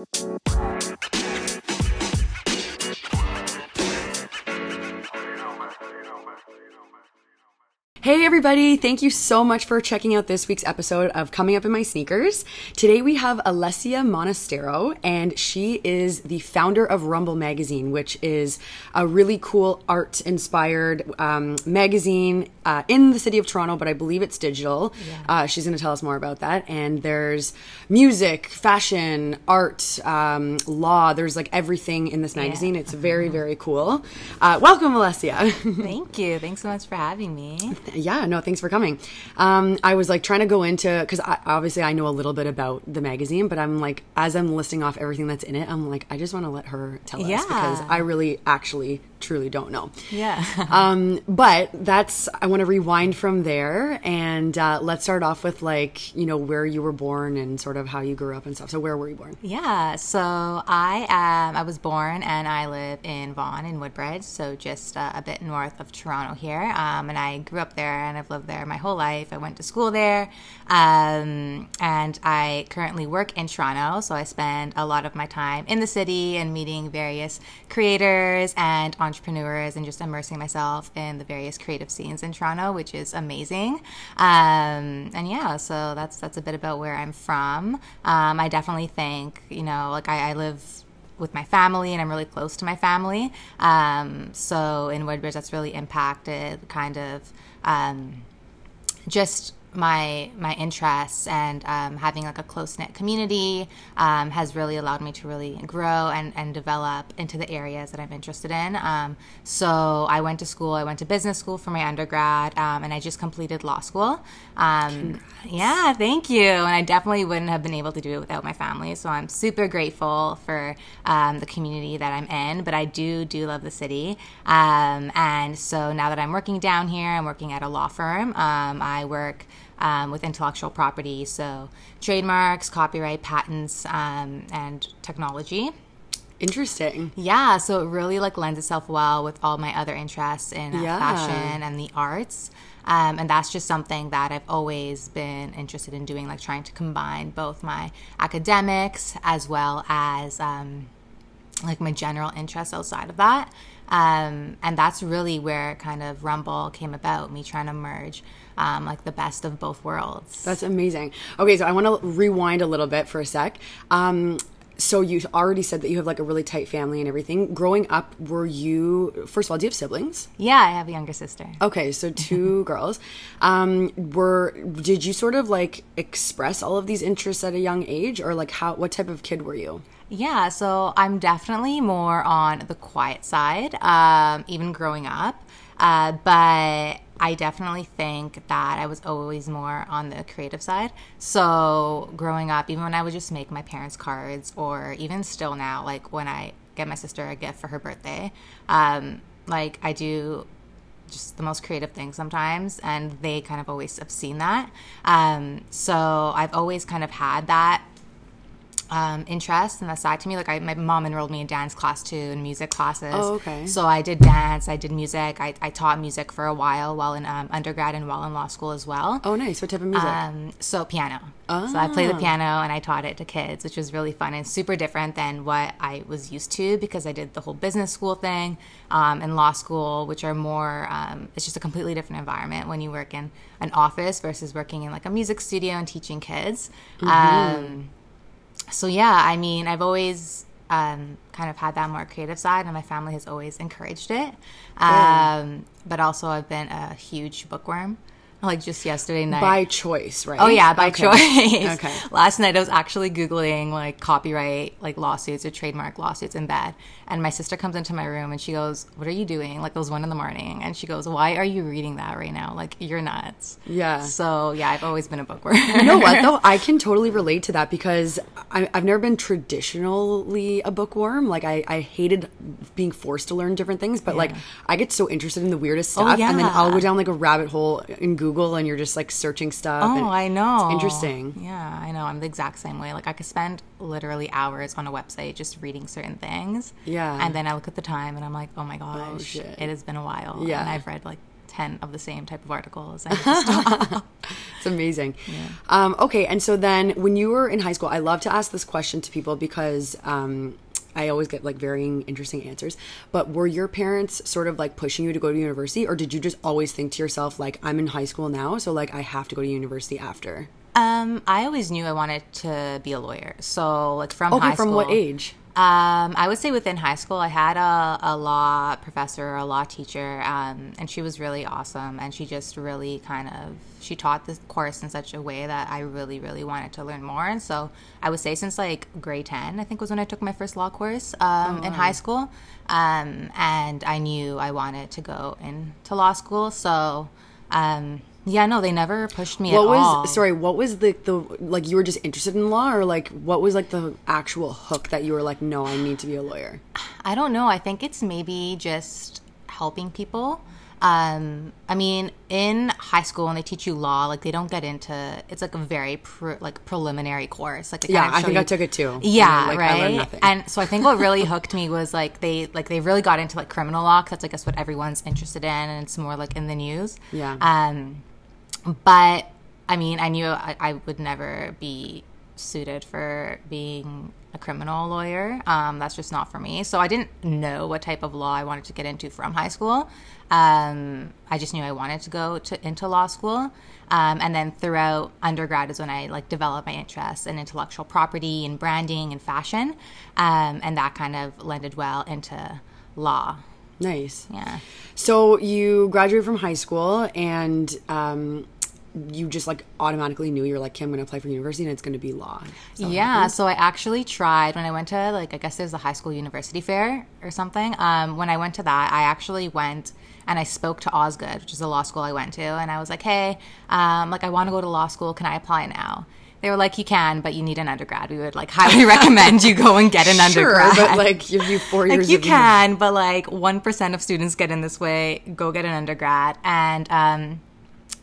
Música Hey, everybody. Thank you so much for checking out this week's episode of Coming Up in My Sneakers. Today we have Alessia Monastero, and she is the founder of Rumble Magazine, which is a really cool art inspired um, magazine uh, in the city of Toronto, but I believe it's digital. Yeah. Uh, she's going to tell us more about that. And there's music, fashion, art, um, law. There's like everything in this magazine. Yeah. It's very, very cool. Uh, welcome, Alessia. Thank you. Thanks so much for having me yeah, no, thanks for coming. Um, I was like trying to go into because obviously I know a little bit about the magazine, but I'm like as I'm listing off everything that's in it, I'm like I just want to let her tell yeah. us because I really actually truly don't know. Yeah. um, but that's I want to rewind from there and uh, let's start off with like you know where you were born and sort of how you grew up and stuff. So where were you born? Yeah. So I um I was born and I live in Vaughan in Woodbridge, so just uh, a bit north of Toronto here. Um, and I grew up there and I've lived there my whole life. I went to school there, um, and I currently work in Toronto. So I spend a lot of my time in the city and meeting various creators and entrepreneurs and just immersing myself in the various creative scenes in Toronto, which is amazing. Um, and yeah, so that's that's a bit about where I'm from. Um, I definitely think you know, like I, I live with my family and I'm really close to my family. Um, so in Woodbridge, that's really impacted kind of um, just my my interests and um, having like a close knit community um, has really allowed me to really grow and, and develop into the areas that I'm interested in. Um, so I went to school. I went to business school for my undergrad, um, and I just completed law school. Um, yeah, thank you. And I definitely wouldn't have been able to do it without my family. So I'm super grateful for um, the community that I'm in. But I do do love the city. and so now that I'm working down here, I'm working at a law firm. I work um, with intellectual property, so trademarks, copyright, patents, um, and technology. Interesting. Yeah, so it really like lends itself well with all my other interests in uh, yeah. fashion and the arts. Um, and that's just something that I've always been interested in doing, like trying to combine both my academics as well as um, like my general interests outside of that. Um, and that's really where kind of Rumble came about, me trying to merge um, like the best of both worlds. That's amazing. Okay, so I want to rewind a little bit for a sec. Um, so you already said that you have like a really tight family and everything. Growing up, were you first of all? Do you have siblings? Yeah, I have a younger sister. Okay, so two girls. Um, were did you sort of like express all of these interests at a young age, or like how? What type of kid were you? Yeah, so I'm definitely more on the quiet side, um, even growing up. Uh, but I definitely think that I was always more on the creative side. So growing up, even when I would just make my parents cards, or even still now, like when I get my sister a gift for her birthday, um, like I do just the most creative things sometimes and they kind of always have seen that um, so i've always kind of had that um, interest and that side to me. Like I, my mom enrolled me in dance class too and music classes. Oh, okay. So I did dance, I did music, I, I taught music for a while while in um, undergrad and while in law school as well. Oh, nice. What type of music? Um, so piano. Oh. So I played the ah. piano and I taught it to kids, which was really fun and super different than what I was used to because I did the whole business school thing um, and law school, which are more. Um, it's just a completely different environment when you work in an office versus working in like a music studio and teaching kids. Mm-hmm um, so yeah, I mean, I've always um, kind of had that more creative side, and my family has always encouraged it. Um, but also, I've been a huge bookworm like just yesterday night. By choice, right? Oh yeah, by okay. choice. okay. Last night I was actually googling like copyright, like lawsuits or trademark lawsuits in bed, and my sister comes into my room and she goes, "What are you doing?" Like it was one in the morning, and she goes, "Why are you reading that right now? Like you're nuts." Yeah. So yeah, I've always been a bookworm. you know what though? I can totally relate to that because I, have never been traditionally a bookworm. Like I, I hated being forced to learn different things, but yeah. like I get so interested in the weirdest oh, stuff, oh, yeah. and then I'll go down like a rabbit hole in Google and you're just like searching stuff. Oh, I know. It's interesting. Yeah, I know. I'm the exact same way. Like I could spend literally hours on a website just reading certain things. Yeah. And then I look at the time and I'm like, oh my oh, gosh, oh, it has been a while. Yeah. And I've read like 10 of the same type of articles. It's amazing. Um, okay, and so then when you were in high school, I love to ask this question to people because um, I always get like varying interesting answers. But were your parents sort of like pushing you to go to university, or did you just always think to yourself like I'm in high school now, so like I have to go to university after? Um, I always knew I wanted to be a lawyer. So, like from Okay, high from school, what age? Um, I would say within high school, I had a, a law professor, a law teacher, um, and she was really awesome. And she just really kind of she taught this course in such a way that I really, really wanted to learn more. And so I would say since like grade ten, I think was when I took my first law course um, in high school, um, and I knew I wanted to go into law school. So. Um, yeah, no, they never pushed me What at was all. sorry? What was the the like you were just interested in law, or like what was like the actual hook that you were like, no, I need to be a lawyer? I don't know. I think it's maybe just helping people. Um, I mean, in high school when they teach you law, like they don't get into it's like a very pre, like preliminary course. Like Yeah, I think you- I took it too. Yeah, like, I right. nothing. And so I think what really hooked me was like they like they really got into like criminal law because that's I guess what everyone's interested in, and it's more like in the news. Yeah. Um, but I mean, I knew I, I would never be suited for being a criminal lawyer. Um, that's just not for me. So I didn't know what type of law I wanted to get into from high school. Um, I just knew I wanted to go to into law school. Um, and then throughout undergrad is when I like developed my interest in intellectual property and branding and fashion, um, and that kind of lended well into law. Nice. Yeah. So you graduated from high school and um, you just like automatically knew you were like, okay, I'm going to apply for university and it's going to be law. Is that what Yeah, so I actually tried when I went to like I guess there's a high school university fair or something. Um, when I went to that, I actually went and I spoke to Osgoode, which is the law school I went to, and I was like, hey, um, like I want to go to law school. Can I apply now? They were like, you can, but you need an undergrad. We would like highly recommend you go and get an Sure, undergrad. but like you four years. like you can, but like one percent of students get in this way. Go get an undergrad, and um,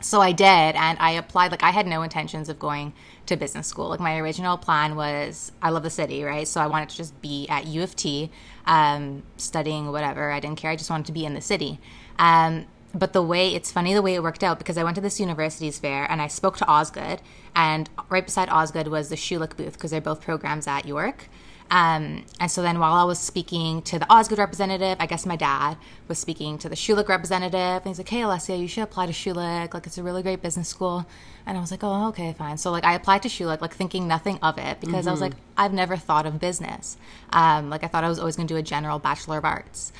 so I did, and I applied. Like I had no intentions of going to business school. Like my original plan was, I love the city, right? So I wanted to just be at U of T, um, studying whatever. I didn't care. I just wanted to be in the city. Um, but the way it's funny the way it worked out because I went to this universities fair and I spoke to Osgoode, and right beside Osgoode was the Schulich booth because they're both programs at York. Um, and so then while I was speaking to the Osgoode representative, I guess my dad was speaking to the Schulich representative. And he's like, hey, Alessia, you should apply to Schulich. Like, it's a really great business school. And I was like, oh, okay, fine. So, like, I applied to Schulich, like, thinking nothing of it because I was like, I've never thought of business. Um, like, I thought I was always going to do a general Bachelor of Arts.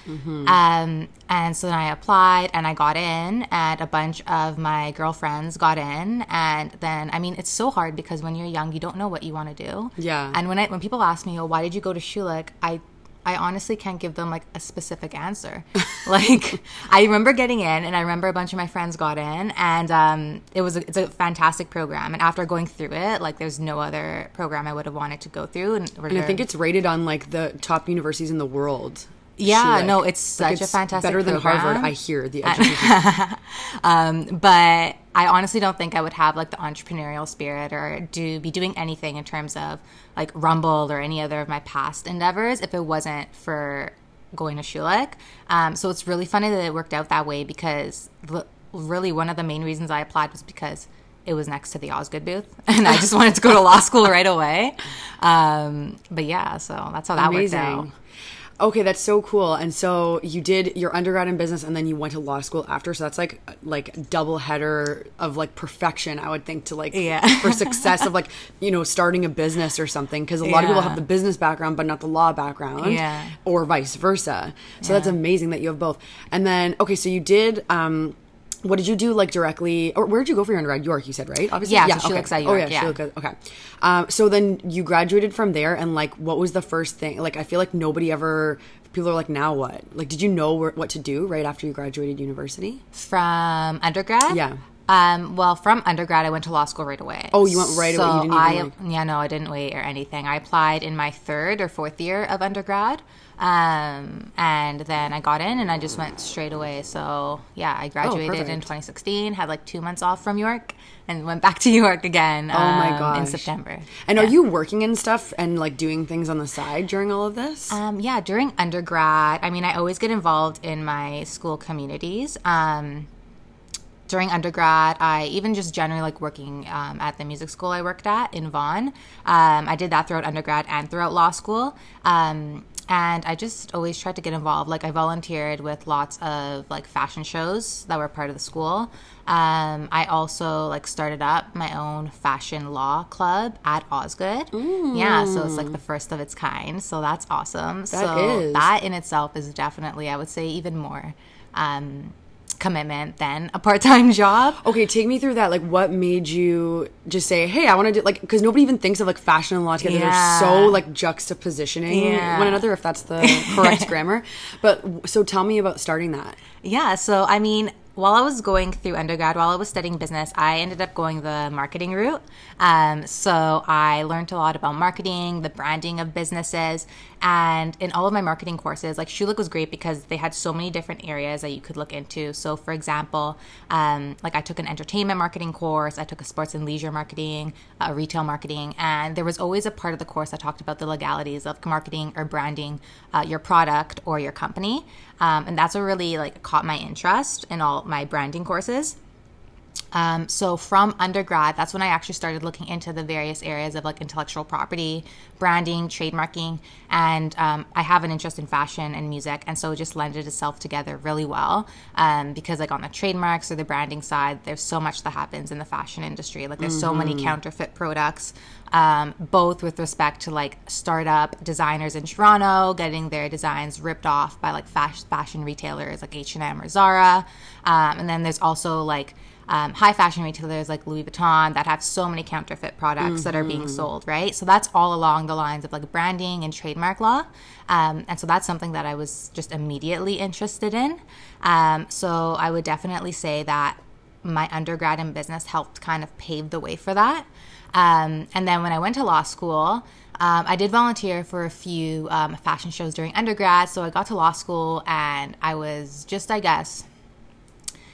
Um, and so then I applied and I got in, and a bunch of my girlfriends got in. And then, I mean, it's so hard because when you're young, you don't know what you want to do. Yeah. And when I when people ask me, "Oh, why did you go to Schulich?" I I honestly can't give them like a specific answer. like I remember getting in, and I remember a bunch of my friends got in, and um, it was a, it's a fantastic program. And after going through it, like there's no other program I would have wanted to go through. And, And I think it's rated on like the top universities in the world. Yeah, no, it's Like, such a fantastic program. better than program. Harvard. I hear the education. um, but I honestly don't think I would have like the entrepreneurial spirit or do be doing anything in terms of like Rumble or any other of my past endeavors if it wasn't for going to Schulich. Um, so it's really funny that it worked out that way because the, really one of the main reasons I applied was because it was next to the Osgoode booth, and I just wanted to go to law school right away. Um, but yeah, so that's how that worked out. Okay, that's so cool. And so you did your undergrad in business, and then you went to law school after. So that's like like double header of like perfection. I would think to like Yeah. for success of like you know starting a business or something because a lot of people have the business background but not the law background. Yeah. Or vice versa. So that's amazing that you have both. And then okay, so you did. um what did you do like directly? Or where did you go for your undergrad? York you said right? Obviously? Yeah, so Schulich's at oh York, yeah, yeah. Schulich, okay. Um, so then you graduated from there and like what was the first thing? Like i feel like nobody ever people are like now what? Like did you know where, what to do right after you graduated university? From undergrad? Yeah. Um, well, from undergrad, I went to law school right away. Oh, you went right away. You So didn't I, like- yeah, no, I didn't wait or anything. I applied in my third or fourth year of undergrad, um, and then I got in, and I just went straight away. So yeah, I graduated in Oh, perfect. 2016, had like two months off from York, and went back to York again. oh my um, gosh in September. and Yeah. are you working and stuff and like doing things on the side during all of this Um, yeah, during undergrad, I mean, I always get involved in my school communities. Um, during undergrad, I even just generally like working um, at the music school I worked at in Vaughan. Um, I did that throughout undergrad and throughout law school. Um, and I just always tried to get involved. Like I volunteered with lots of like fashion shows that were part of the school. Um, I also like started up my own fashion law club at Osgoode. Yeah, so it's like the first of its kind. So that's awesome. so is. that in itself is definitely, I would say, even more um, commitment than a part-time job. Okay, take me through that. Like, what made you just say, "Hey, I want to do like"? Because nobody even thinks of like fashion and law together. Yeah. They're so like juxtapositioning Yeah. one another, if that's the correct grammar. But so, tell me about starting that. Yeah, so I mean, while I was going through undergrad, while I was studying business, I ended up going the marketing route. Um, so I learned a lot about marketing, the branding of businesses, and in all of my marketing courses, like Schulich was great because they had so many different areas that you could look into. So, for example, um, like I took an entertainment marketing course, I took a sports and leisure marketing, uh, retail marketing, and there was always a part of the course that talked about the legalities of marketing or branding uh, your product or your company. Um, and that's what really like caught my interest in all my branding courses. Um, so from undergrad, that's when I actually started looking into the various areas of like intellectual property, branding, trademarking, and um, I have an interest in fashion and music, and so it just lended itself together really well. Um, because like on the trademarks or the branding side, there's so much that happens in the fashion industry. Like there's so many counterfeit products, um, both with respect to like startup designers in Toronto getting their designs ripped off by like fas- fashion retailers like H and M or Zara, um, and then there's also like um, high fashion retailers like Louis Vuitton that have so many counterfeit products that are being sold, right? So that's all along the lines of like branding and trademark law. Um, and so that's something that I was just immediately interested in. Um, so I would definitely say that my undergrad in business helped kind of pave the way for that. Um, and then when I went to law school, um, I did volunteer for a few um, fashion shows during undergrad. So I got to law school and I was just, I guess,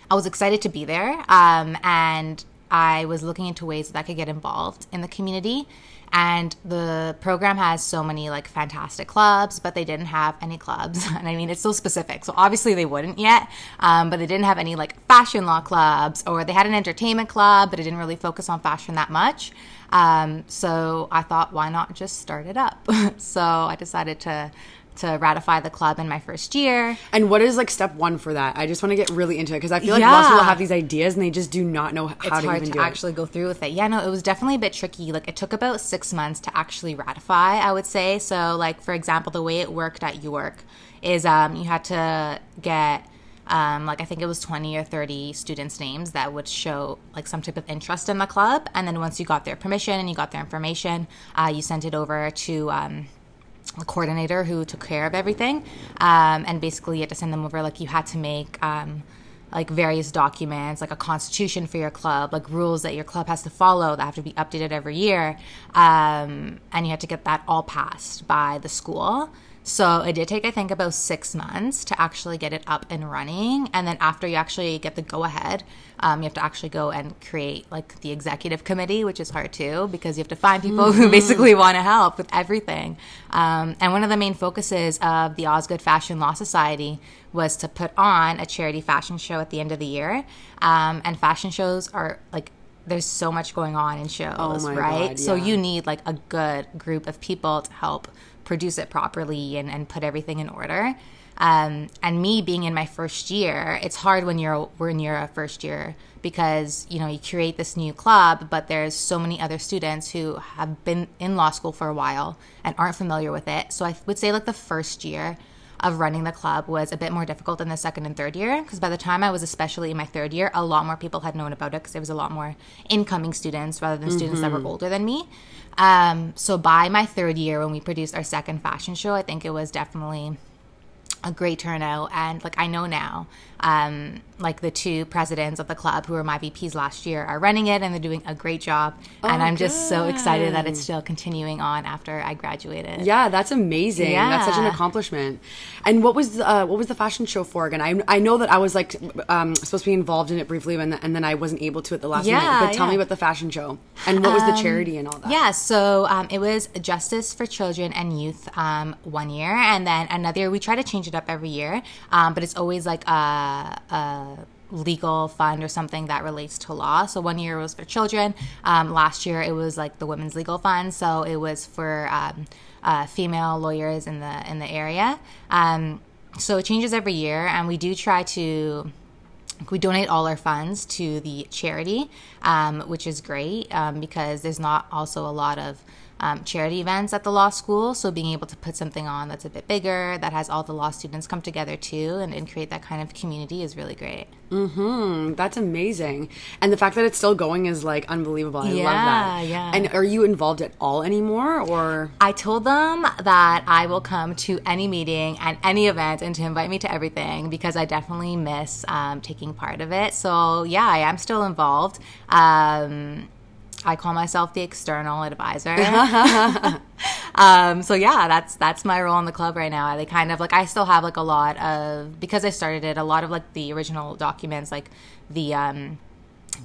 I was excited to be there, um, and I was looking into ways that I could get involved in the community. And the program has so many like fantastic clubs, but they didn't have any clubs. And I mean, it's so specific. So obviously they wouldn't yet, um, but they didn't have any like fashion law clubs, or they had an entertainment club, but it didn't really focus on fashion that much. Um, so I thought, why not just start it up? so I decided to to ratify the club in my first year. And what is like step one for that? I just want to get really into it because I feel like Yeah. lots of people have these ideas and they just do not know how it's to hard even to actually go through with it. Yeah, no, it was definitely a bit tricky. Like it took about six months to actually ratify. I would say so. Like for example, the way it worked at York is um, you had to get. Um, like I think it was 20 or 30 students' names that would show like some type of interest in the club, and then once you got their permission and you got their information, uh, you sent it over to um, a coordinator who took care of everything. Um, and basically, you had to send them over. Like you had to make um, like various documents, like a constitution for your club, like rules that your club has to follow that have to be updated every year. Um, and you had to get that all passed by the school. So it did take, I think, about six months to actually get it up and running. And then after you actually get the go ahead, um, you have to actually go and create like the executive committee, which is hard too because you have to find people who basically want to help with everything. Um, and one of the main focuses of the Osgoode Fashion Law Society was to put on a charity fashion show at the end of the year. Um, and fashion shows are like there's so much going on in shows, Oh right? God, So you need like a good group of people to help produce it properly and, and put everything in order. Um, and me being in my first year, it's hard when you're when you're a first year because you know you create this new club, but there's so many other students who have been in law school for a while and aren't familiar with it. So I would say like the first year of running the club was a bit more difficult than the second and third year because by the time I was especially in my third year, a lot more people had known about it because there was a lot more incoming students rather than students that were older than me. Um, so by my third year, when we produced our second fashion show, I think it was definitely a great turnout and like i know now um, like the two presidents of the club who were my vps last year are running it and they're doing a great job and i'm just so excited that it's still continuing on after i graduated Yeah, that's amazing. That's such an accomplishment. And what was the, uh, what was the fashion show for again? I, I know that I was like um, supposed to be involved in it briefly, and, and then I wasn't able to at the last Yeah, minute. But tell me about the fashion show and what was the charity and all that. Yeah, so um, it was Justice for Children and Youth um, one year, and then another year we try to change it up every year, um, but it's always like a, a legal fund or something that relates to law. So one year was for children. Um, last year it was like the Women's Legal Fund. So it was for um, uh, female lawyers in the in the area. Um, so it changes every year, and we do try to we donate all our funds to the charity, um, which is great um, because there's not also a lot of um, charity events at the law school. So being able to put something on that's a bit bigger, that has all the law students come together too, and, and create that kind of community is really great. Hmm, that's amazing. And the fact that it's still going is like unbelievable. I love Yeah, that. yeah. And are you involved at all anymore or I told them that I will come to any meeting and any event and to invite me to everything because I definitely miss um, taking part of it. So, yeah, I am still involved. Um, I call myself the external advisor. um, so yeah, that's that's my role in the club right now. They kind of like I still have like a lot of because I started it. A lot of like the original documents, like the um,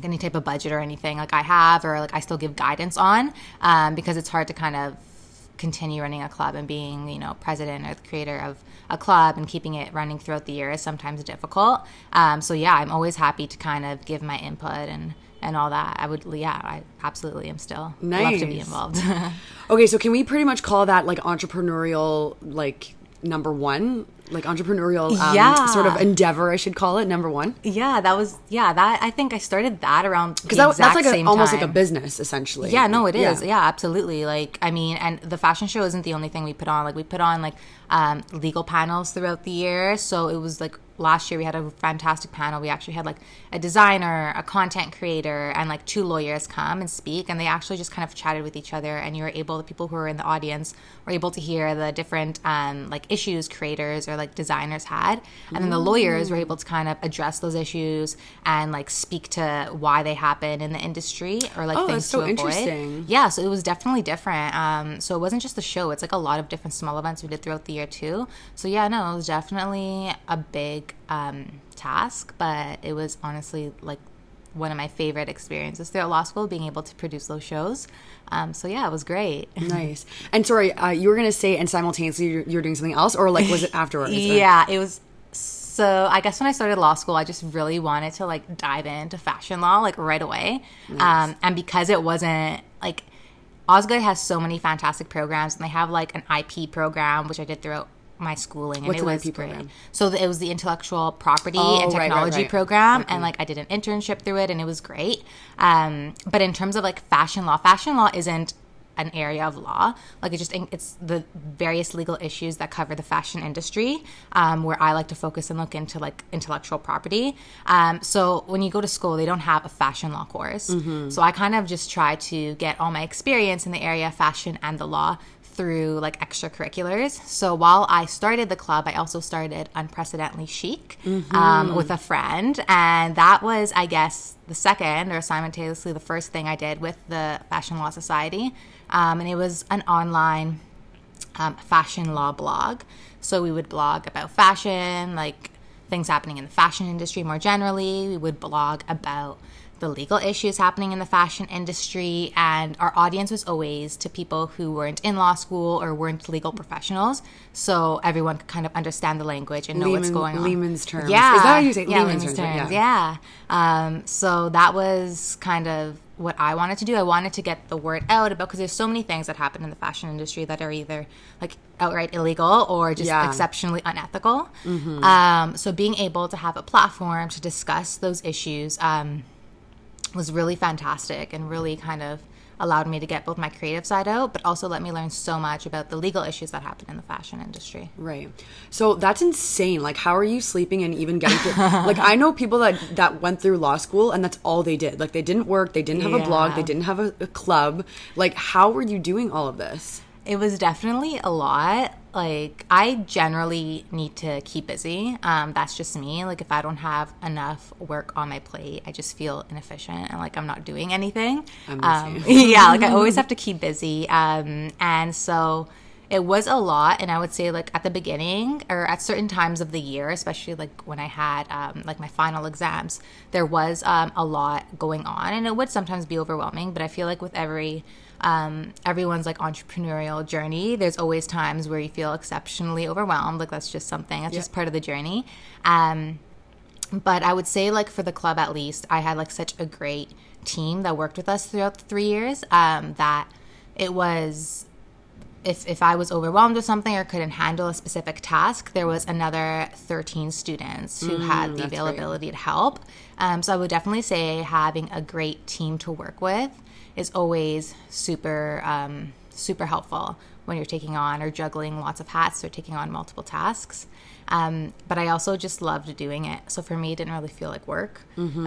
any type of budget or anything like I have or like I still give guidance on um, because it's hard to kind of continue running a club and being you know president or the creator of a club and keeping it running throughout the year is sometimes difficult um, so yeah i'm always happy to kind of give my input and and all that i would yeah i absolutely am still love to be involved Okay, so can we pretty much call that like entrepreneurial like number 1? Like entrepreneurial um, Yeah. sort of endeavor, I should call it number 1? yeah that was yeah that i think i started that around Cuz that, that's like a, same almost like a business essentially. Yeah, no, it is. Yeah. absolutely. Like, I mean, and the fashion show isn't the only thing we put on. Like, we put on like um, legal panels throughout the year. So it was like last year we had a fantastic panel. We actually had like a designer, a content creator, and like two lawyers come and speak, and they actually just kind of chatted with each other. And you were able, the people who were in the audience were able to hear the different um, like issues creators or like designers had, and then the lawyers were able to kind of address those issues and like speak to why they happen in the industry or like Oh, things that's so to avoid. interesting. Yeah, so it was definitely different. Um, so it wasn't just the show; it's like a lot of different small events we did throughout the year too. So yeah, no, it was definitely a big um, task, but it was honestly like one of my favorite experiences throughout law school, being able to produce those shows. Um, so yeah, it was great. Nice. And sorry, uh, you were going to say and simultaneously you're, you're doing something else or like was it afterwards? yeah, it was. So I guess when I started law school, I just really wanted to like dive into fashion law like right away, um, and because it wasn't like Osgoode has so many fantastic programs, and they have like an IP program which I did throughout my schooling, and What's it an was IP great. program? So it was the intellectual property Oh, and right, right, technology right. program, and like I did an internship through it, and it was great. Um, but in terms of like fashion law, fashion law isn't an area of law. Like it just it's the various legal issues that cover the fashion industry, um, where I like to focus and look into like intellectual property. Um, so when you go to school, they don't have a fashion law course. So I kind of just try to get all my experience in the area of fashion and the law through like extracurriculars. So while I started the club, I also started Unprecedentedly Chic um, with a friend. And that was, I guess, the second or simultaneously the first thing I did with the Fashion Law Society. Um, and it was an online um, fashion law blog. So we would blog about fashion, like things happening in the fashion industry more generally. We would blog about the legal issues happening in the fashion industry. And our audience was always to people who weren't in law school or weren't legal professionals. So everyone could kind of understand the language and know what's going on. Layman's terms. Yeah. Is that how you say? Yeah, layman's layman's terms, terms. yeah. Yeah. Um, so that was kind of what I wanted to do. I wanted to get the word out about because there's so many things that happen in the fashion industry that are either like outright illegal or just Yeah. exceptionally unethical. Um, so being able to have a platform to discuss those issues um, was really fantastic and really kind of allowed me to get both my creative side out, but also let me learn so much about the legal issues that happen in the fashion industry. Right. So that's insane. Like, how are you sleeping and even getting through? like, I know people that that went through law school and that's all they did. Like, they didn't work, they didn't have a blog, they didn't have a, a club. Like, how were you doing all of this? It was definitely a lot. Like I generally need to keep busy. Um, that's just me. Like if I don't have enough work on my plate, I just feel inefficient and like I'm not doing anything. I'm Um, yeah, like I always have to keep busy. Um, and so it was a lot. And I would say like at the beginning or at certain times of the year, especially like when I had um, like my final exams, there was um, a lot going on, and it would sometimes be overwhelming. But I feel like with every um, everyone's like entrepreneurial journey, there's always times where you feel exceptionally overwhelmed. Like that's just something. That's just part of the journey. Um, but I would say like for the club at least, I had like such a great team that worked with us throughout the three years um, that it was if, if I was overwhelmed with something or couldn't handle a specific task, there was another 13 students who had the that's great. availability to help. Um, so I would definitely say having a great team to work with is always super, um, super helpful when you're taking on or juggling lots of hats or taking on multiple tasks. Um, but I also just loved doing it. So for me, it didn't really feel like work.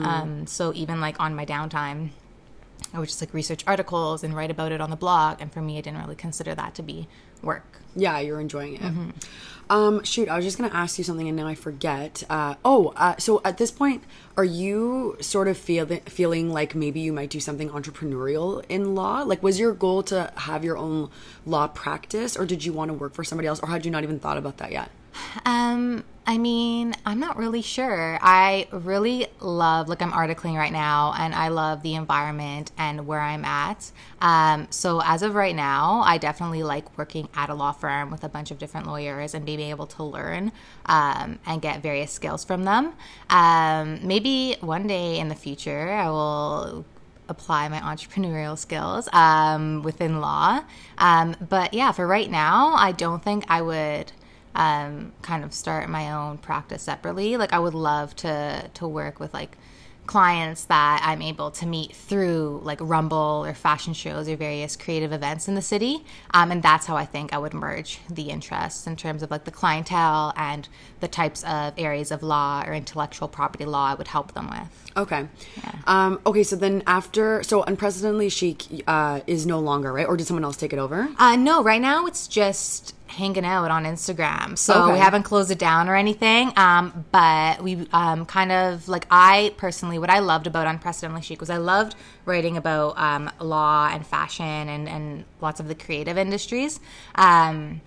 Um, so even like on my downtime, I would just like research articles and write about it on the blog. And for me, I didn't really consider that to be work. Yeah, you're enjoying it. Um, shoot, I was just gonna ask you something, and now I forget. Uh, oh, uh, so at this point, are you sort of feel feeling like maybe you might do something entrepreneurial in law? Like, was your goal to have your own law practice, or did you want to work for somebody else, or had you not even thought about that yet? Um, I mean, I'm not really sure. I really love, like, I'm articling right now, and I love the environment and where I'm at. Um, so as of right now, I definitely like working at a law firm with a bunch of different lawyers and being able to learn um, and get various skills from them. Um, maybe one day in the future, I will apply my entrepreneurial skills um, within law. Um, but yeah, for right now, I don't think I would um, kind of start my own practice separately. Like I would love to to work with like clients that I'm able to meet through like Rumble or fashion shows or various creative events in the city. Um, and that's how I think I would merge the interests in terms of like the clientele and the types of areas of law or intellectual property law I would help them with. Okay. Um, okay, so then after, so Unprecedentedly Chic uh, is no longer, right? Or did someone else take it over? Uh, no, right now it's just hanging out on Instagram. So Okay. we haven't closed it down or anything. Um, but we um, kind of like I personally, what I loved about Unprecedentedly Chic was I loved writing about um, law and fashion and, and lots of the creative industries. Um,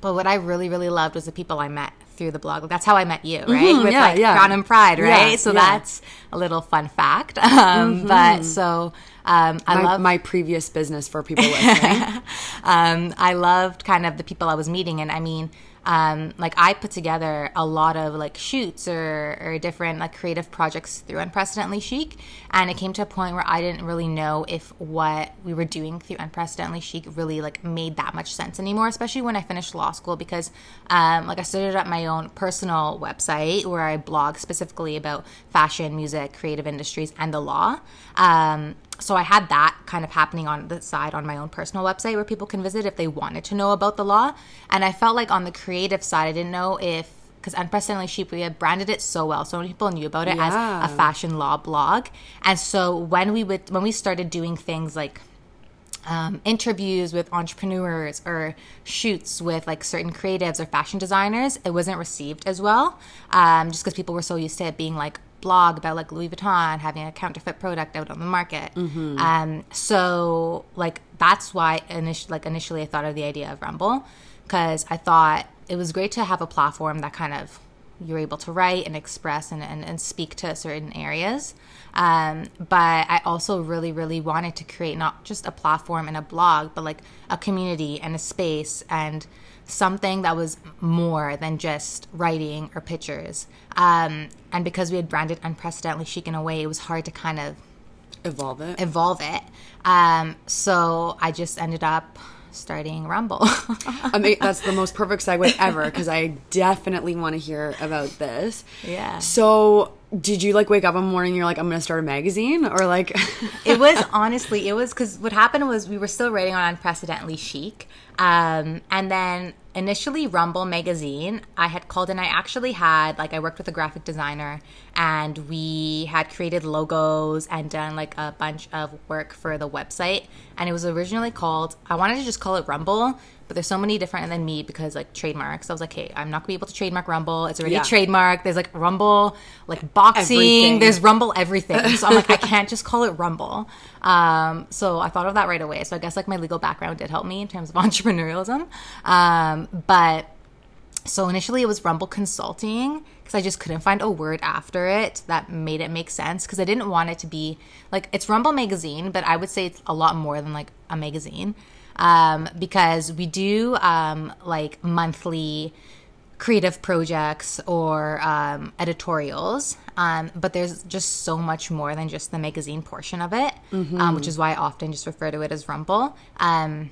but what I really, really loved was the people I met through the blog. That's how I met you, right? Mhm, With yeah, like yeah. Crown and Pride, right? Yeah, so that's a little fun fact. Um, But so um, I My, love my previous business for people listening. um, I loved kind of the people I was meeting, and I mean, um, like I put together a lot of like shoots or, or different like creative projects through Unprecedentedly Chic, and it came to a point where I didn't really know if what we were doing through Unprecedentedly Chic really like made that much sense anymore, especially when I finished law school because um, like I started up my own personal website where I blog specifically about fashion, music, creative industries, and the law. Um, so I had that kind of happening on the side on my own personal website where people can visit if they wanted to know about the law. And I felt like on the creative side, I didn't know if because unprecedentedly chic we had branded it so well so many people knew about it Yeah. as a fashion law blog and so when we would when we started doing things like um, interviews with entrepreneurs or shoots with like certain creatives or fashion designers, it wasn't received as well. Um, just because people were so used to it being like blog about like Louis Vuitton having a counterfeit product out on the market. Um, so like that's why initially like initially I thought of the idea of Rumble because I thought it was great to have a platform that kind of you're able to write and express and, and, and speak to certain areas. Um, but I also really, really wanted to create not just a platform and a blog, but like a community and a space and something that was more than just writing or pictures. Um, and because we had branded Unprecedentedly Chic in a way, it was hard to kind of Evolve it. evolve it. Um, so I just ended up starting Rumble. I mean, that's the most perfect segue ever because I definitely want to hear about this. Yeah. So, did you like wake up one morning and you're like, I'm to start a magazine? Or like, it was honestly, it was because what happened was we were still writing on Unprecedentedly Chic. Um, and then initially, Rumble magazine, I had called and I actually had, like, I worked with a graphic designer and we had created logos and done like a bunch of work for the website. And it was originally called, I wanted to just call it Rumble. But there's so many different than me because like trademarks. I was like, hey, I'm not gonna be able to trademark Rumble. It's already Yeah. trademarked. There's like Rumble, like boxing. Everything. There's Rumble everything. So I'm like, I can't just call it Rumble. Um, so I thought of that right away. So I guess like my legal background did help me in terms of entrepreneurialism. Um, but so initially it was Rumble Consulting because I just couldn't find a word after it that made it make sense because I didn't want it to be like it's Rumble Magazine, but I would say it's a lot more than like a magazine um, because we do um, like monthly creative projects or um, editorials. Um, but there's just so much more than just the magazine portion of it, um, which is why I often just refer to it as Rumble. Um,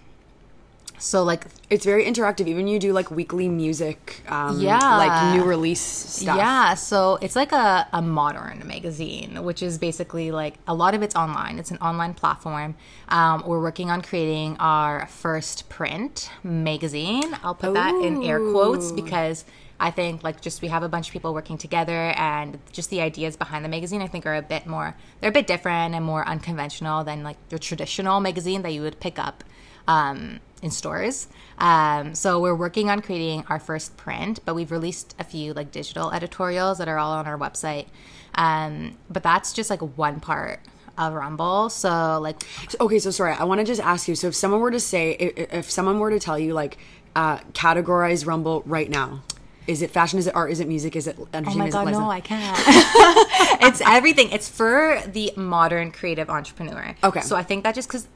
so like It's very interactive. Even you do like weekly music, um, Yeah. like new release stuff. Yeah, so it's like a, a modern magazine, which is basically like a lot of it's online. It's an online platform. Um, we're working on creating our first print magazine. I'll put that in air quotes because I think like just we have a bunch of people working together and just the ideas behind the magazine I think are a bit more they're a bit different and more unconventional than like your traditional magazine that you would pick up um, in stores. Um, so we're working on creating our first print, but we've released a few like digital editorials that are all on our website. Um, but that's just like one part of Rumble. So like Okay, so sorry, I want to just ask you. So if someone were to say, if, if someone were to tell you, like, uh, categorize Rumble right now, is it fashion? Is it art? Is it music? Is it entertainment? Oh my god, no, I can't. it's everything. It's for the modern creative entrepreneur. Okay. So I think that just because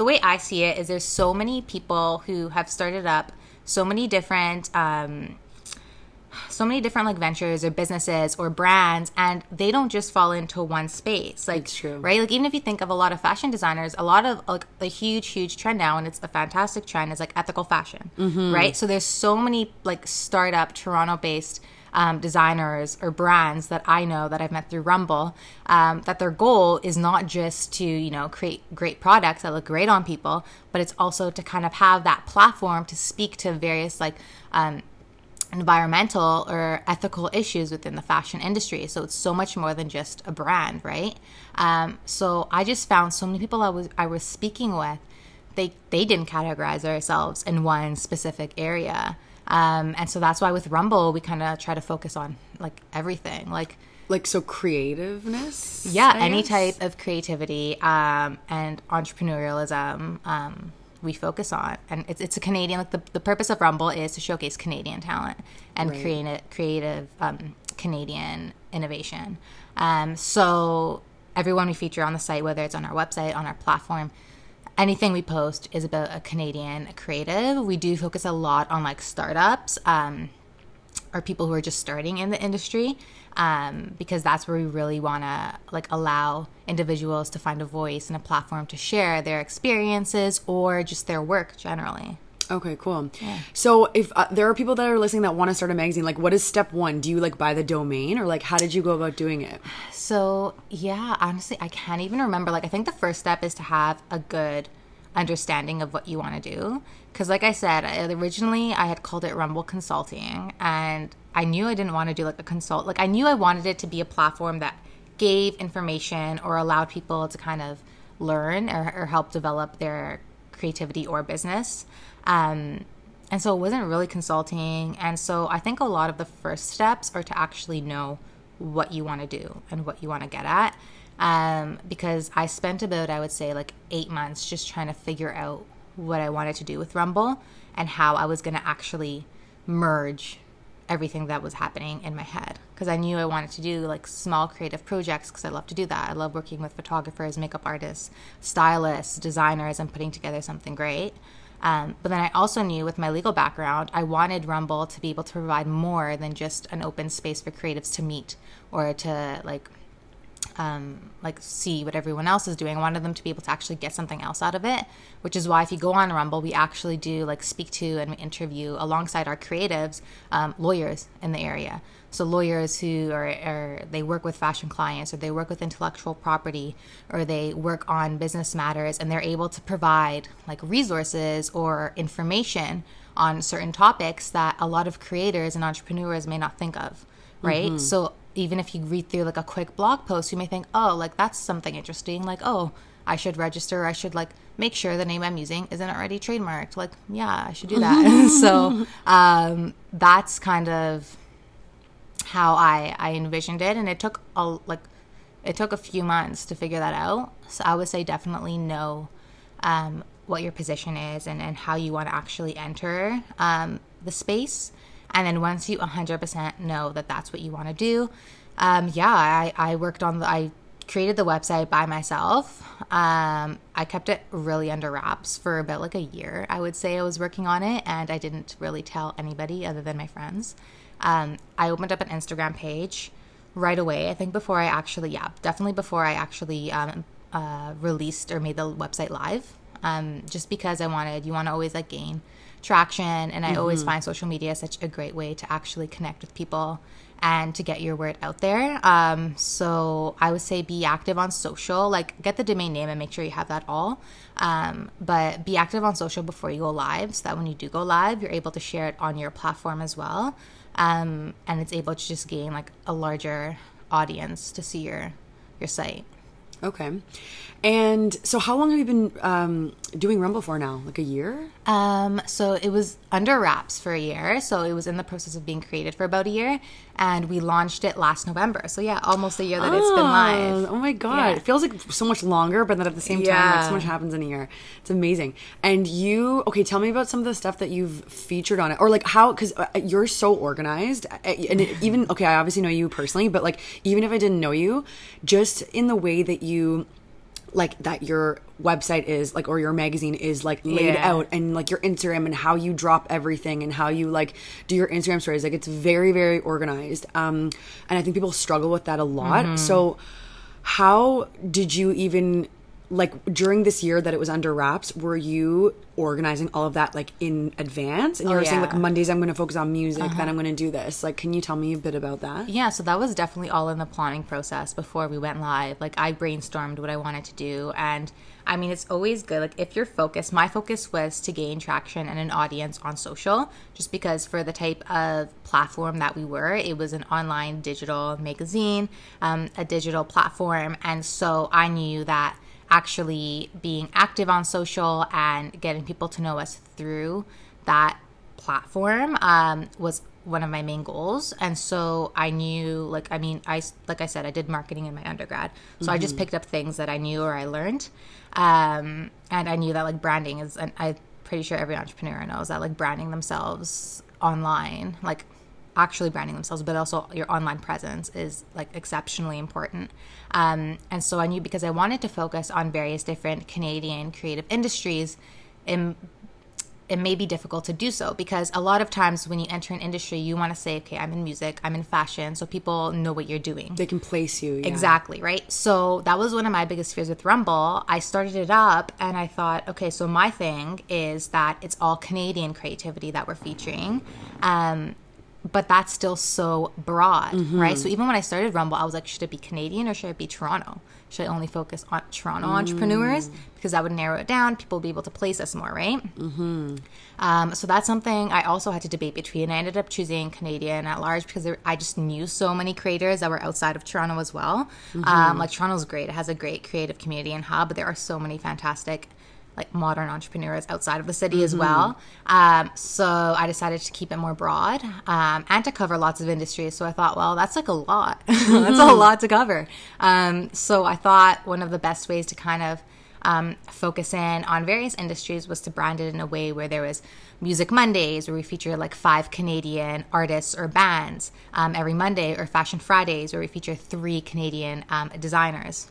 the way I see it is there's so many people who have started up so many different um, so many different like ventures or businesses or brands and they don't just fall into one space. Like It's true. right? Like even if you think of a lot of fashion designers a lot of like a huge huge trend now and it's a fantastic trend is like ethical fashion right? So there's so many like startup toronto based um, designers or brands that I know that I've met through Rumble um, that their goal is not just to you know create great products that look great on people, but it's also to kind of have that platform to speak to various like um, environmental or ethical issues within the fashion industry. So it's so much more than just a brand, right? Um, so I just found so many people I was I was speaking with, they they didn't categorize ourselves in one specific area. Um, and so that's why with Rumble we kind of try to focus on like everything, like Like so, creativeness. yeah, I any guess? type of creativity um, and entrepreneurialism um, we focus on, and it's it's a Canadian. Like the, the purpose of Rumble is to showcase Canadian talent and Right. create a creative um, Canadian innovation. Um, so everyone we feature on the site, whether it's on our website, on our platform, anything we post is about a Canadian creative. We do focus a lot on like startups. Um, or people who are just starting in the industry um, because that's where we really want to like allow individuals to find a voice and a platform to share their experiences or just their work generally Okay, cool. So if uh, there are people that are listening that want to start a magazine, like, what is step one? Do you like buy the domain, or like, how did you go about doing it? so yeah honestly i can't even remember like i think the first step is to have a good understanding of what you want to do because like i said originally i had called it rumble consulting and i knew i didn't want to do like a consult like i knew i wanted it to be a platform that gave information or allowed people to kind of learn or, or help develop their creativity or business um, and so it wasn't really consulting and so i think a lot of the first steps are to actually know what you want to do and what you want to get at um, because i spent about i would say like eight months just trying to figure out what i wanted to do with rumble and how i was going to actually merge everything that was happening in my head because I knew I wanted to do like small creative projects because I love to do that. I love working with photographers, makeup artists, stylists, designers, and putting together something great. Um, but then I also knew with my legal background, I wanted Rumble to be able to provide more than just an open space for creatives to meet or to like um, like see what everyone else is doing. I wanted them to be able to actually get something else out of it, which is why if you go on Rumble, we actually do like speak to and we interview alongside our creatives um, lawyers in the area. So lawyers who are, are they work with fashion clients or they work with intellectual property or they work on business matters and they're able to provide like resources or information on certain topics that a lot of creators and entrepreneurs may not think of right? So even if you read through like a quick blog post, you may think, oh, like that's something interesting. Like, oh, I should register. I should like make sure the name I'm using isn't already trademarked. Like, yeah, I should do that. so um, that's kind of how I I envisioned it, and it took a like it took a few months to figure that out. So I would say definitely know um, what your position is and, and how you want to actually enter um, the space. And then once you 100% know that that's what you want to do, um, yeah, I, I worked on the, I created the website by myself. Um, I kept it really under wraps for about like a year. I would say I was working on it, and I didn't really tell anybody other than my friends. Um, I opened up an Instagram page right away. I think before I actually, yeah, definitely before I actually um, uh, released or made the website live. Um, just because I wanted, you want to always like gain traction, and I always find social media such a great way to actually connect with people and to get your word out there. Um, so I would say be active on social, like get the domain name and make sure you have that all. Um, but be active on social before you go live, so that when you do go live, you're able to share it on your platform as well, um, and it's able to just gain like a larger audience to see your your site. Okay. And so, how long have you been um, doing Rumble for now? Like a year? Um, so it was under wraps for a year. So it was in the process of being created for about a year, and we launched it last November. So yeah, almost a year that it's been live. Oh my god, Yeah. it feels like so much longer, but then at the same time, like so much happens in a year. It's amazing. And you, okay, tell me about some of the stuff that you've featured on it, or like how, because you're so organized, uh, and even okay, I obviously know you personally, but like even if I didn't know you, just in the way that you like that your website is like or your magazine is like laid Yeah. out and like your Instagram and how you drop everything and how you like do your Instagram stories like it's very very organized um and I think people struggle with that a lot Mm-hmm. so how did you even like during this year that it was under wraps were you organizing all of that like in advance and you Oh, were saying yeah. Uh-huh. like Mondays I'm going to focus on music then I'm going to do this like can you tell me a bit about that Yeah, so that was definitely all in the planning process before we went live. Like I brainstormed what I wanted to do and I mean it's always good like if you're focused, my focus was to gain traction and an audience on social just because for the type of platform that we were, it was an online digital magazine, um, a digital platform and so I knew that actually being active on social and getting people to know us through that platform um, was one of my main goals. And so i knew like i mean i like i said i did marketing in my undergrad. So i just picked up things that i knew or i learned. Um, and i knew that like branding is and i'm pretty sure every entrepreneur knows that like branding themselves online like actually branding themselves but also your online presence is like exceptionally important um, and so i knew because i wanted to focus on various different canadian creative industries in it may be difficult to do so because a lot of times when you enter an industry, you want to say, okay, I'm in music, I'm in fashion, so people know what you're doing. they can place you yeah. Exactly, right? So that was one of my biggest fears with Rumble. I started it up and I thought, okay, so my thing is that it's all Canadian creativity that we're featuring. Um, but that's still so broad, right? So even when I started Rumble, I was like, should it be Canadian or should it be Toronto? Should I only focus on Toronto entrepreneurs? Because that would narrow it down. People would be able to place us more, right? Um, so that's something I also had to debate between. I ended up choosing Canadian at large because there, I just knew so many creators that were outside of Toronto as well. Um, like Toronto's great; it has a great creative community and hub, but there are so many fantastic, like modern entrepreneurs outside of the city as well. Um, so I decided to keep it more broad um, and to cover lots of industries. So I thought, well, that's like a lot. that's a lot to cover. Um, so I thought one of the best ways to kind of um, focus in on various industries was to brand it in a way where there was Music Mondays, where we feature like five Canadian artists or bands um, every Monday, or Fashion Fridays, where we feature three Canadian um, designers.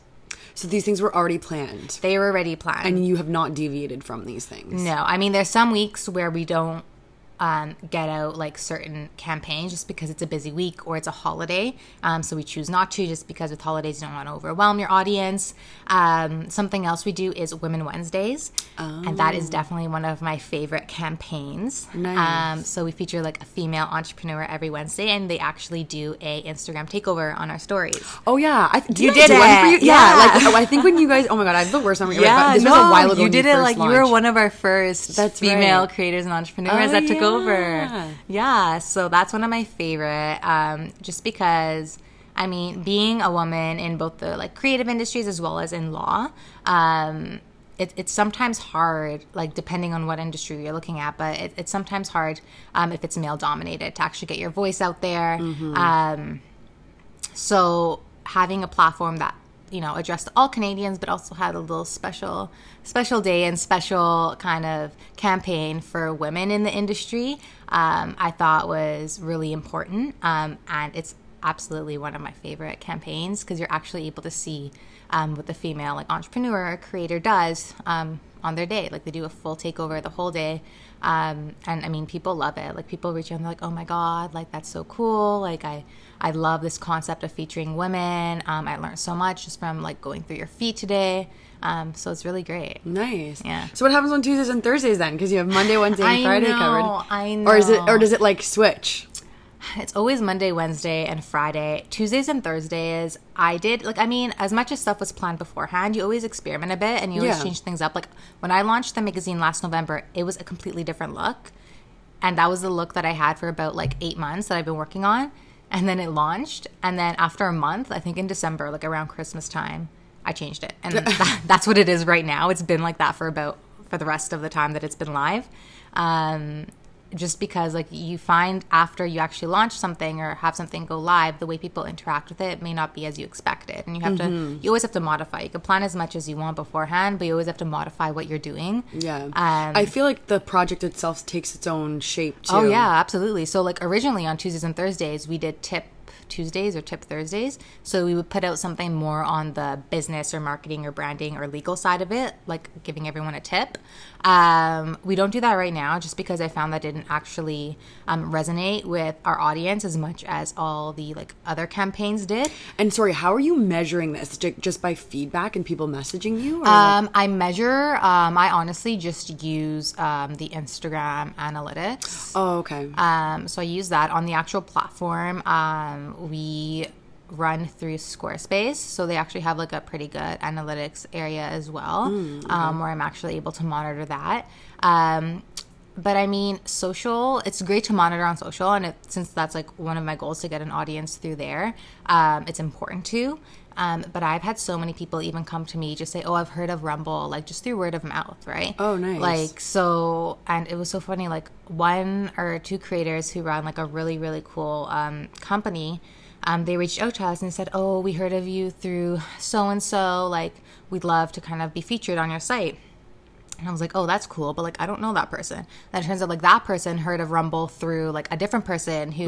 So these things were already planned. They were already planned. and you have not deviated from these things. No, I mean, there's some weeks where we don't um, get out like certain campaigns just because it's a busy week or it's a holiday. Um, so we choose not to just because with holidays you don't want to overwhelm your audience. Um, something else we do is Women Wednesdays, and that is definitely one of my favorite campaigns. Nice. Um, so we feature like a female entrepreneur every Wednesday, and they actually do a Instagram takeover on our stories. Oh yeah, I, did You I did for you. it. Yeah, Yeah. like oh, I think when you guys. Oh my god, I have the worst memory. Yeah, this was a while ago. You did it like you were one of our first That's female right. creators and entrepreneurs Oh, that took yeah. Over. Yeah, so that's one of my favorite. Um, just because. I mean, being a woman in both the like creative industries as well as in law, um, it, it's sometimes hard, like depending on what industry you're looking at, but it, it's sometimes hard um, if it's male dominated to actually get your voice out there. Um, so having a platform that you know addressed all Canadians, but also had a little special special day and special kind of campaign for women in the industry, um, I thought was really important, um, and it's absolutely one of my favorite campaigns because you're actually able to see um, what the female like entrepreneur or creator does um, on their day. Like they do a full takeover the whole day. Um, and I mean, people love it. Like people reach out and they're like, "Oh my god, like that's so cool!" Like I, I love this concept of featuring women. Um, I learned so much just from like going through your feed today. Um, so it's really great. Nice. Yeah. So what happens on Tuesdays and Thursdays then? Because you have Monday, Wednesday, and Friday know, covered. I know. Or is it, or does it like switch? It's always Monday, Wednesday, and Friday. Tuesdays and Thursdays, I did like I mean, as much as stuff was planned beforehand, you always experiment a bit and you always Yeah. change things up. Like when I launched the magazine last November, it was a completely different look. And that was the look that I had for about like eight months that I've been working on. And then it launched. And then after a month, I think in December, like around Christmas time, I changed it. And that, that's what it is right now. It's been like that for about for the rest of the time that it's been live. Um, just because like you find after you actually launch something or have something go live the way people interact with it may not be as you expected and you have to you always have to modify you can plan as much as you want beforehand but you always have to modify what you're doing Yeah. Um, I feel like the project itself takes its own shape too. Oh yeah, absolutely. So like originally on Tuesdays and Thursdays we did tip Tuesdays or tip Thursdays. So we would put out something more on the business or marketing or branding or legal side of it, like giving everyone a tip. Um, we don't do that right now just because I found that didn't actually um, resonate with our audience as much as all the like other campaigns did. And sorry, how are you measuring this? Just by feedback and people messaging you? Like- Um, I measure. Um, I honestly just use um, the Instagram analytics. oh, okay. Um, so I use that on the actual platform. Um, we run through Squarespace, so they actually have like a pretty good analytics area as well, um, where I'm actually able to monitor that. Um, but I mean, social. It's great to monitor on social, and it, since that's like one of my goals to get an audience through there, um, it's important to. Um, but I've had so many people even come to me just say, "Oh, I've heard of Rumble," like just through word of mouth, right? Oh, nice. Like so, and it was so funny. Like one or two creators who run like a really really cool um, company, um, they reached out to us and said, "Oh, we heard of you through so and so. Like we'd love to kind of be featured on your site." And I was like, oh, that's cool, but like I don't know that person. Then it turns out like that person heard of Rumble through like a different person who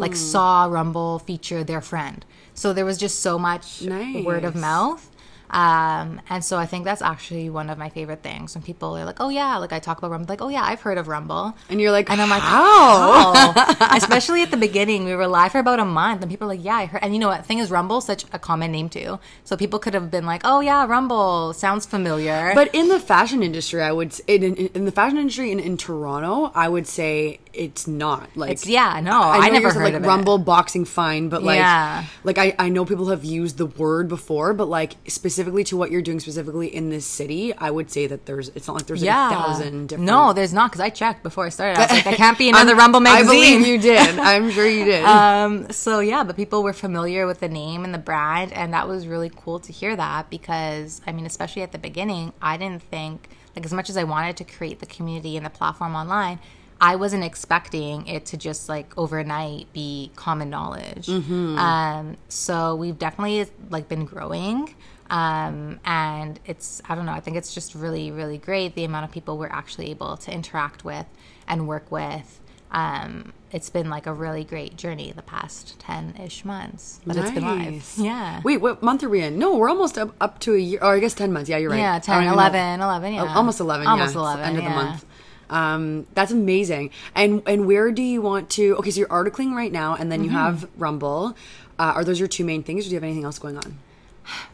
like saw Rumble feature their friend. So there was just so much word of mouth. Um, and so I think that's actually one of my favorite things when people are like, oh yeah, like I talk about Rumble, like, oh yeah, I've heard of Rumble. and you're like, And I'm like, how? how? Especially at the beginning, we were live for about a month, and people are like, "Yeah, I heard." And you know what? Thing is, Rumble such a common name too, so people could have been like, "Oh yeah, Rumble sounds familiar." But in the fashion industry, I would in, in, in the fashion industry in, in Toronto, I would say it's not like It's- yeah, no, I, I know never heard like of it. Rumble boxing fine, but like Yeah. like I, I know people have used the word before, but like specifically to what you're doing specifically in this city, I would say that there's it's not like there's like a thousand different. no, there's not because I checked before I started. I was like, "There can't be another Rumble magazine." I believe you did. I'm sure you did. um so yeah but people were familiar with the name and the brand and that was really cool to hear that because i mean especially at the beginning i didn't think like as much as i wanted to create the community and the platform online i wasn't expecting it to just like overnight be common knowledge um so we've definitely like been growing um, and it's i don't know i think it's just really really great the amount of people we're actually able to interact with and work with um, it's been like a really great journey the past 10-ish months but it's been live Nice. yeah Wait, what month are we in? No, we're almost up, up to a year. Or I guess 10 months. Yeah, you're right. yeah I 10 don't even know. 11 11 yeah Oh, almost 11 almost yeah. 11 It's the end of the month um that's amazing. And and where do you want to okay so you're articling right now and then you Mm-hmm. have rumble. Uh, are those your two main things or do you have anything else going on?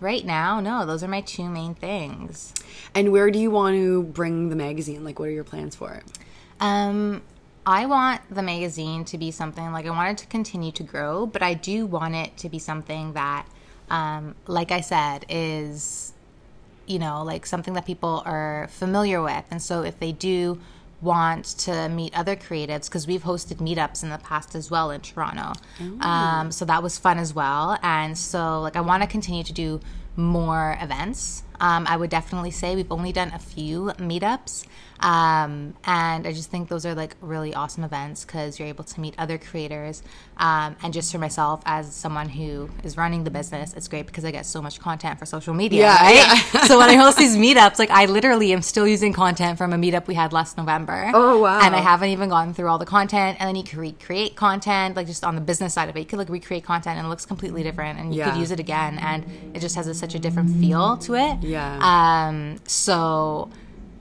Right now no those are my two main things. And where do you want to bring the magazine? Like what are your plans for it? Um, I want the magazine to be something like I want it to continue to grow, but I do want it to be something that, um, like I said, is, you know, like something that people are familiar with. And so if they do want to meet other creatives, because we've hosted meetups in the past as well in Toronto. Um, so that was fun as well. And so, like, I want to continue to do more events. Um, I would definitely say we've only done a few meetups. Um, and I just think those are like really awesome events because you're able to meet other creators. Um, and just for myself, as someone who is running the business, it's great because I get so much content for social media. Yeah, right? yeah. so when I host these meetups, like I literally am still using content from a meetup we had last November. Oh, wow. And I haven't even gone through all the content. And then you can recreate content, like just on the business side of it. You could like recreate content and it looks completely different, and you Yeah. could use it again, and it just has a, such a different feel to it. Yeah. Um, so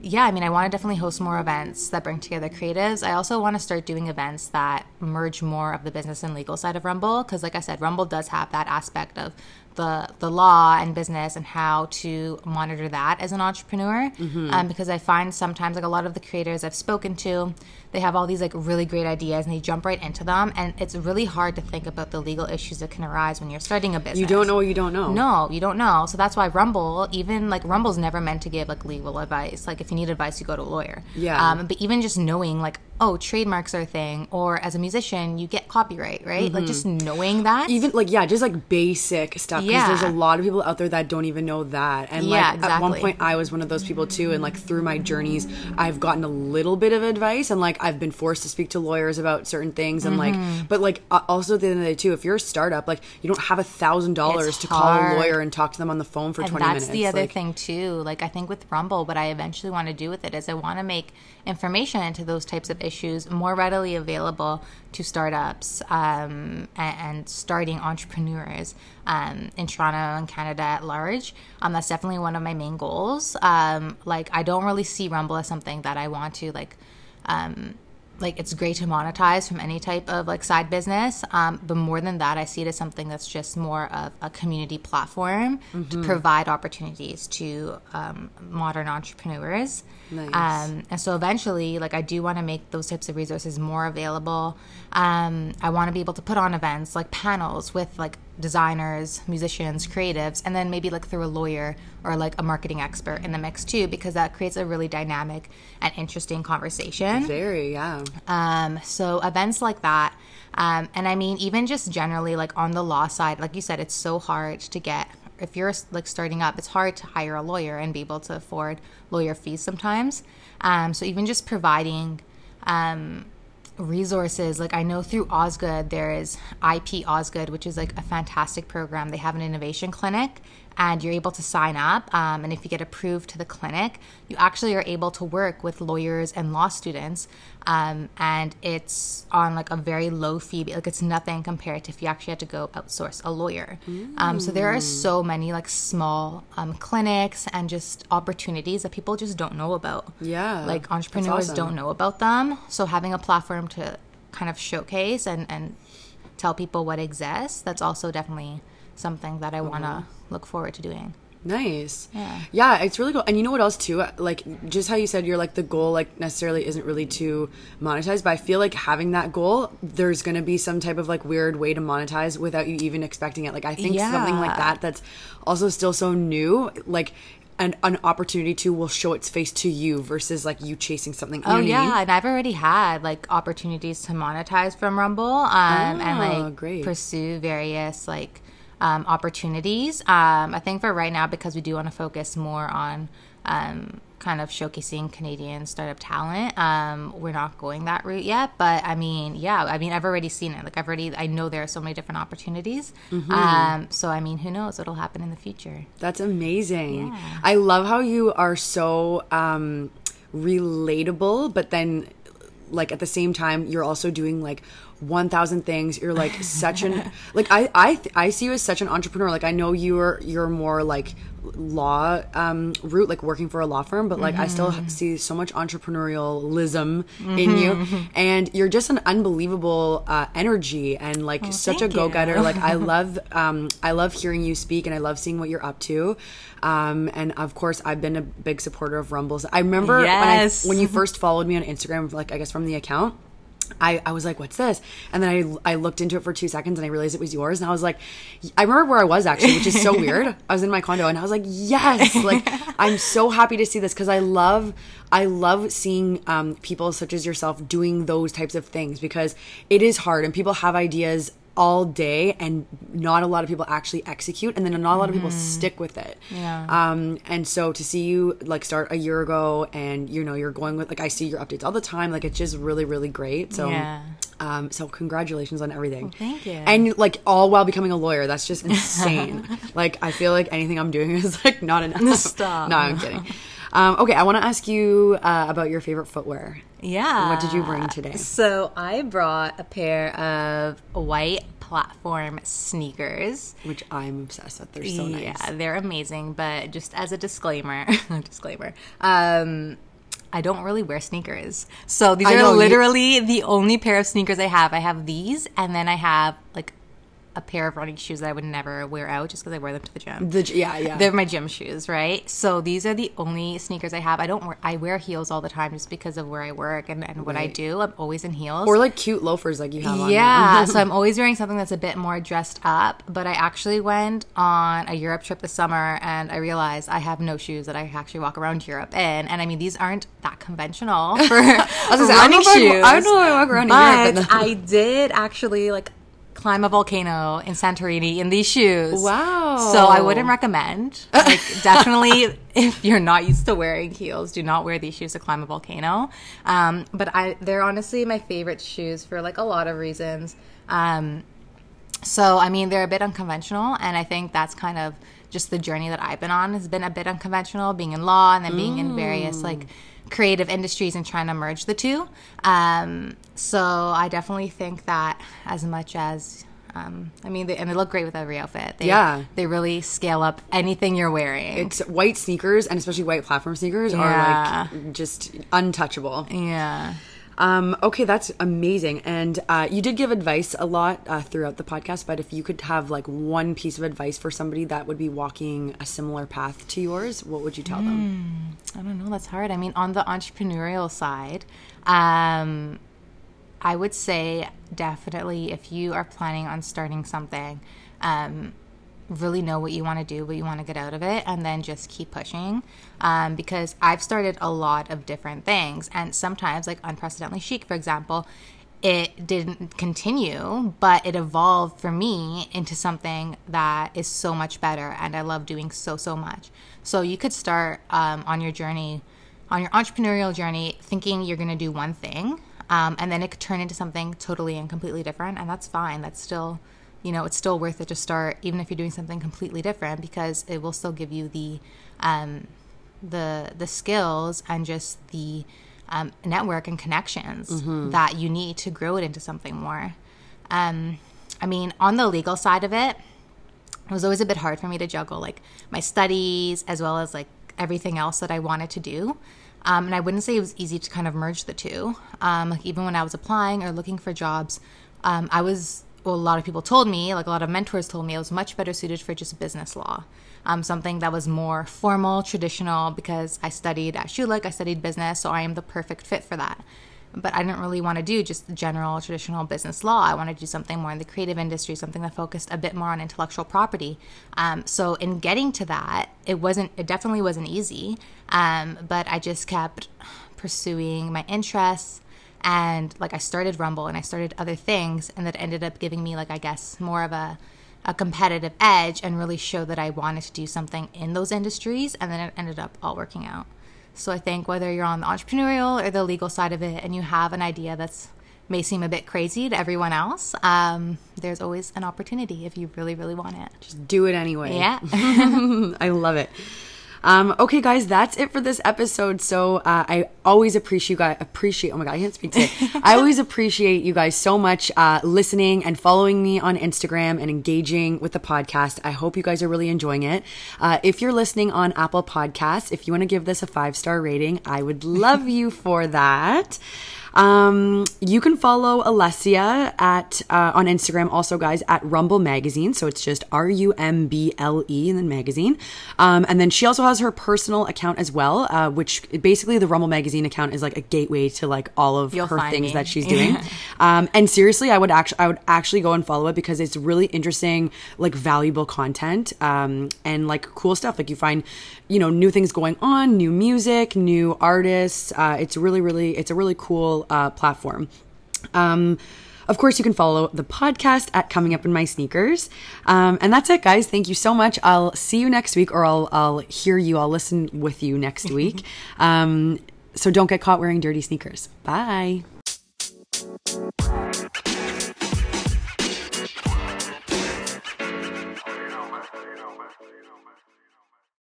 yeah, I mean, I want to definitely host more events that bring together creatives. I also want to start doing events that merge more of the business and legal side of Rumble because, like I said, Rumble does have that aspect of the the law and business and how to monitor that as an entrepreneur. Um, because I find sometimes like a lot of the creators I've spoken to, they have all these like really great ideas and they jump right into them, and it's really hard to think about the legal issues that can arise when you're starting a business. You don't know what you don't know. No, you don't know. So that's why Rumble, even like Rumble's never meant to give like legal advice. Like if you need advice, you go to a lawyer. Yeah. Um, but even just knowing like, oh, trademarks are a thing, or as a musician, you get copyright, right? Like just knowing that. Mm-hmm. Even like yeah, just like basic stuff. Because Yeah. there's a lot of people out there that don't even know that. And Yeah, like at one point I was one of those people too. And like through my journeys, I've gotten a little bit of advice and like I've been forced to speak to lawyers about certain things and Mm-hmm. like but like also at the end of the day too, if you're a startup, like you don't have a thousand dollars to call a lawyer and talk to them on the phone for and twenty that's minutes. the other like, thing too like i think with rumble what i eventually want to do with it is i want to make information into those types of issues more readily available to startups um, and, and starting entrepreneurs um, in toronto and canada at large um, that's definitely one of my main goals um, like i don't really see rumble as something that i want to like um, like it's great to monetize from any type of like side business. Um, but more than that i see it as something that's just more of a community platform to provide opportunities to um, modern entrepreneurs. Nice. um, and so eventually like i do want to make those types of resources more available. Um, i want to be able to put on events like panels with like designers musicians creatives and then maybe like through a lawyer or like a marketing expert in the mix too because that creates a really dynamic and interesting conversation very, yeah. um, so events like that, um, and I mean even just generally like on the law side, like you said, it's so hard to get. If you're like starting up, it's hard to hire a lawyer and be able to afford lawyer fees sometimes. Um, so even just providing um, resources. Like i know through Osgoode there is ip Osgoode which is like a fantastic program. They have an innovation clinic and you're able to sign up um, and if you get approved to the clinic you actually are able to work with lawyers and law students um, and it's on like a very low fee like it's nothing compared to if you actually had to go outsource a lawyer. Um, so there are so many like small um, clinics and just opportunities that people just don't know about. Yeah, like entrepreneurs awesome. don't know about them. So having a platform to kind of showcase and and tell people what exists that's also definitely something that i want to look forward to doing Nice. Yeah. Yeah, it's really cool. And you know what else too? Like just how you said you're like the goal like necessarily isn't really to monetize, but I feel like having that goal, there's going to be some type of like weird way to monetize without you even expecting it. Like I think something like that that's also still so new, like an, an opportunity to will show its face to you versus like you chasing something. You oh what I yeah mean? and i've already had like opportunities to monetize from rumble um, and Oh, like great. pursue various like um, opportunities um, i think for right now because we do want to focus more on um, kind of showcasing canadian startup talent um, we're not going that route yet but i mean yeah i mean i've already seen it like i've already i know there are so many different opportunities Mm-hmm. um, so i mean who knows what'll happen in the future That's amazing. Yeah. I love how you are so um, relatable, but then, like at the same time, you're also doing like one thousand things. You're like such an like I I I see you as such an entrepreneur. Like I know you're you're more like law um route like working for a law firm but like i still Mm-hmm. see so much entrepreneurialism in you and you're just an unbelievable uh energy and like such a Oh, thank you. go-getter like i love um i love hearing you speak and i love seeing what you're up to um and of course i've been a big supporter of rumbles i remember Yes. when, I, when you first followed me on instagram like i guess from the account I, I was like, what's this? And then I, I looked into it for two seconds and I realized it was yours. And I was like, I remember where I was actually, which is so weird. I was in my condo and I was like, yes, like I'm so happy to see this because I love, I love seeing um, people such as yourself doing those types of things because it is hard and people have ideas all day and not a lot of people actually execute and then not a lot of people stick with it. Yeah. um and so to see you like start a year ago and you know you're going with like i see your updates all the time like it's just really really great so Yeah. um so congratulations on everything thank you. and like all while becoming a lawyer that's just insane like i feel like anything i'm doing is like not enough Stop. no i'm kidding um okay i want to ask you uh, about your favorite footwear Yeah. What did you bring today? So I brought a pair of white platform sneakers. which i'm obsessed with they're so nice Yeah, they're amazing. But just as a disclaimer, disclaimer, um, I don't really wear sneakers. So these I are know, you- literally the only pair of sneakers I have. I have these, and then I have like a pair of running shoes that I would never wear out just because I wear them to the gym. the yeah yeah They're my gym shoes, right? So these are the only sneakers I have. I don't wear I wear heels all the time just because of where I work and, and what I do. I'm always in heels. or like cute loafers like you have on yeah, so I'm always wearing something that's a bit more dressed up. But I actually went on a Europe trip this summer and I realized I have no shoes that I actually walk around Europe in. And I mean, these aren't that conventional for I don't running I- shoes. I don't know I walk around in Europe but. I did actually like climb a volcano in Santorini in these shoes. Wow. So I wouldn't recommend. Like definitely if you're not used to wearing heels, do not wear these shoes to climb a volcano. Um, but I they're honestly my favorite shoes for like a lot of reasons. Um, so I mean they're a bit unconventional and I think that's kind of just the journey that I've been on has been a bit unconventional, being in law and then being in various like creative industries and trying to merge the two. Um, so I definitely think that as much as um, I mean, they, and they look great with every outfit. They, Yeah. they really scale up anything you're wearing. it's white sneakers and especially white platform sneakers Yeah. are like just untouchable yeah. Um okay that's amazing and uh you did give advice a lot uh, throughout the podcast but if you could have like one piece of advice for somebody that would be walking a similar path to yours what would you tell them I don't know. That's hard. I mean, on the entrepreneurial side, um, I would say definitely if you are planning on starting something, um, really know what you want to do, what you want to get out of it, and then just keep pushing. Um, because I've started a lot of different things, and sometimes, like Unprecedentedly Chic, for example, it didn't continue, but it evolved for me into something that is so much better, and I love doing so, so much. So you could start um, on your journey, on your entrepreneurial journey, thinking you're going to do one thing, um, and then it could turn into something totally and completely different, and that's fine. That's still, you know, it's still worth it to start, even if you're doing something completely different, because it will still give you the, um, the the skills and just the um, network and connections that you need to grow it into something more. Um, I mean, on the legal side of it, it was always a bit hard for me to juggle like my studies as well as like everything else that I wanted to do. Um, and I wouldn't say it was easy to kind of merge the two. Um, like even when I was applying or looking for jobs, um, I was well, a lot of people told me, like a lot of mentors told me, I was much better suited for just business law, um, something that was more formal, traditional. Because I studied at Schulich, I studied business, so I am the perfect fit for that but I didn't really want to do just general traditional business law. I wanted to do something more in the creative industry, something that focused a bit more on intellectual property. Um, so in getting to that, it wasn't, it definitely wasn't easy. Um, but I just kept pursuing my interests. And like I started Rumble and I started other things, and that ended up giving me like I guess more of a a competitive edge and really show that I wanted to do something in those industries, and then it ended up all working out. So I think whether you're on the entrepreneurial or the legal side of it, and you have an idea that's may seem a bit crazy to everyone else, um, there's always an opportunity if you really, really want it. just do it anyway Yeah. I love it. Um, okay, guys, that's it for this episode. So uh, I always appreciate you guys. Appreciate. Oh my god, I can't speak today. I always appreciate you guys so much uh, listening and following me on Instagram and engaging with the podcast. I hope you guys are really enjoying it. Uh, if you're listening on Apple Podcasts, if you want to give this a five star rating, I would love you for that. Um, you can follow Alessia at uh, on Instagram also, guys, at Rumble Magazine. So it's just R U M B L E and then magazine. Um, and then she also has her personal account as well, uh, which basically the Rumble Magazine account is like a gateway to like all of You'll her things me. that she's doing. um, and seriously, I would actually I would actually go and follow it because it's really interesting, like valuable content um, and like cool stuff. Like you find, you know, new things going on, new music, new artists. Uh, it's really really it's a really cool uh, platform. Um, Of course, you can follow the podcast at Coming Up in My Sneakers. Um, and that's it, guys. Thank you so much. I'll see you next week, or I'll, I'll hear you. I'll listen with you next week. um, so don't get caught wearing dirty sneakers. Bye.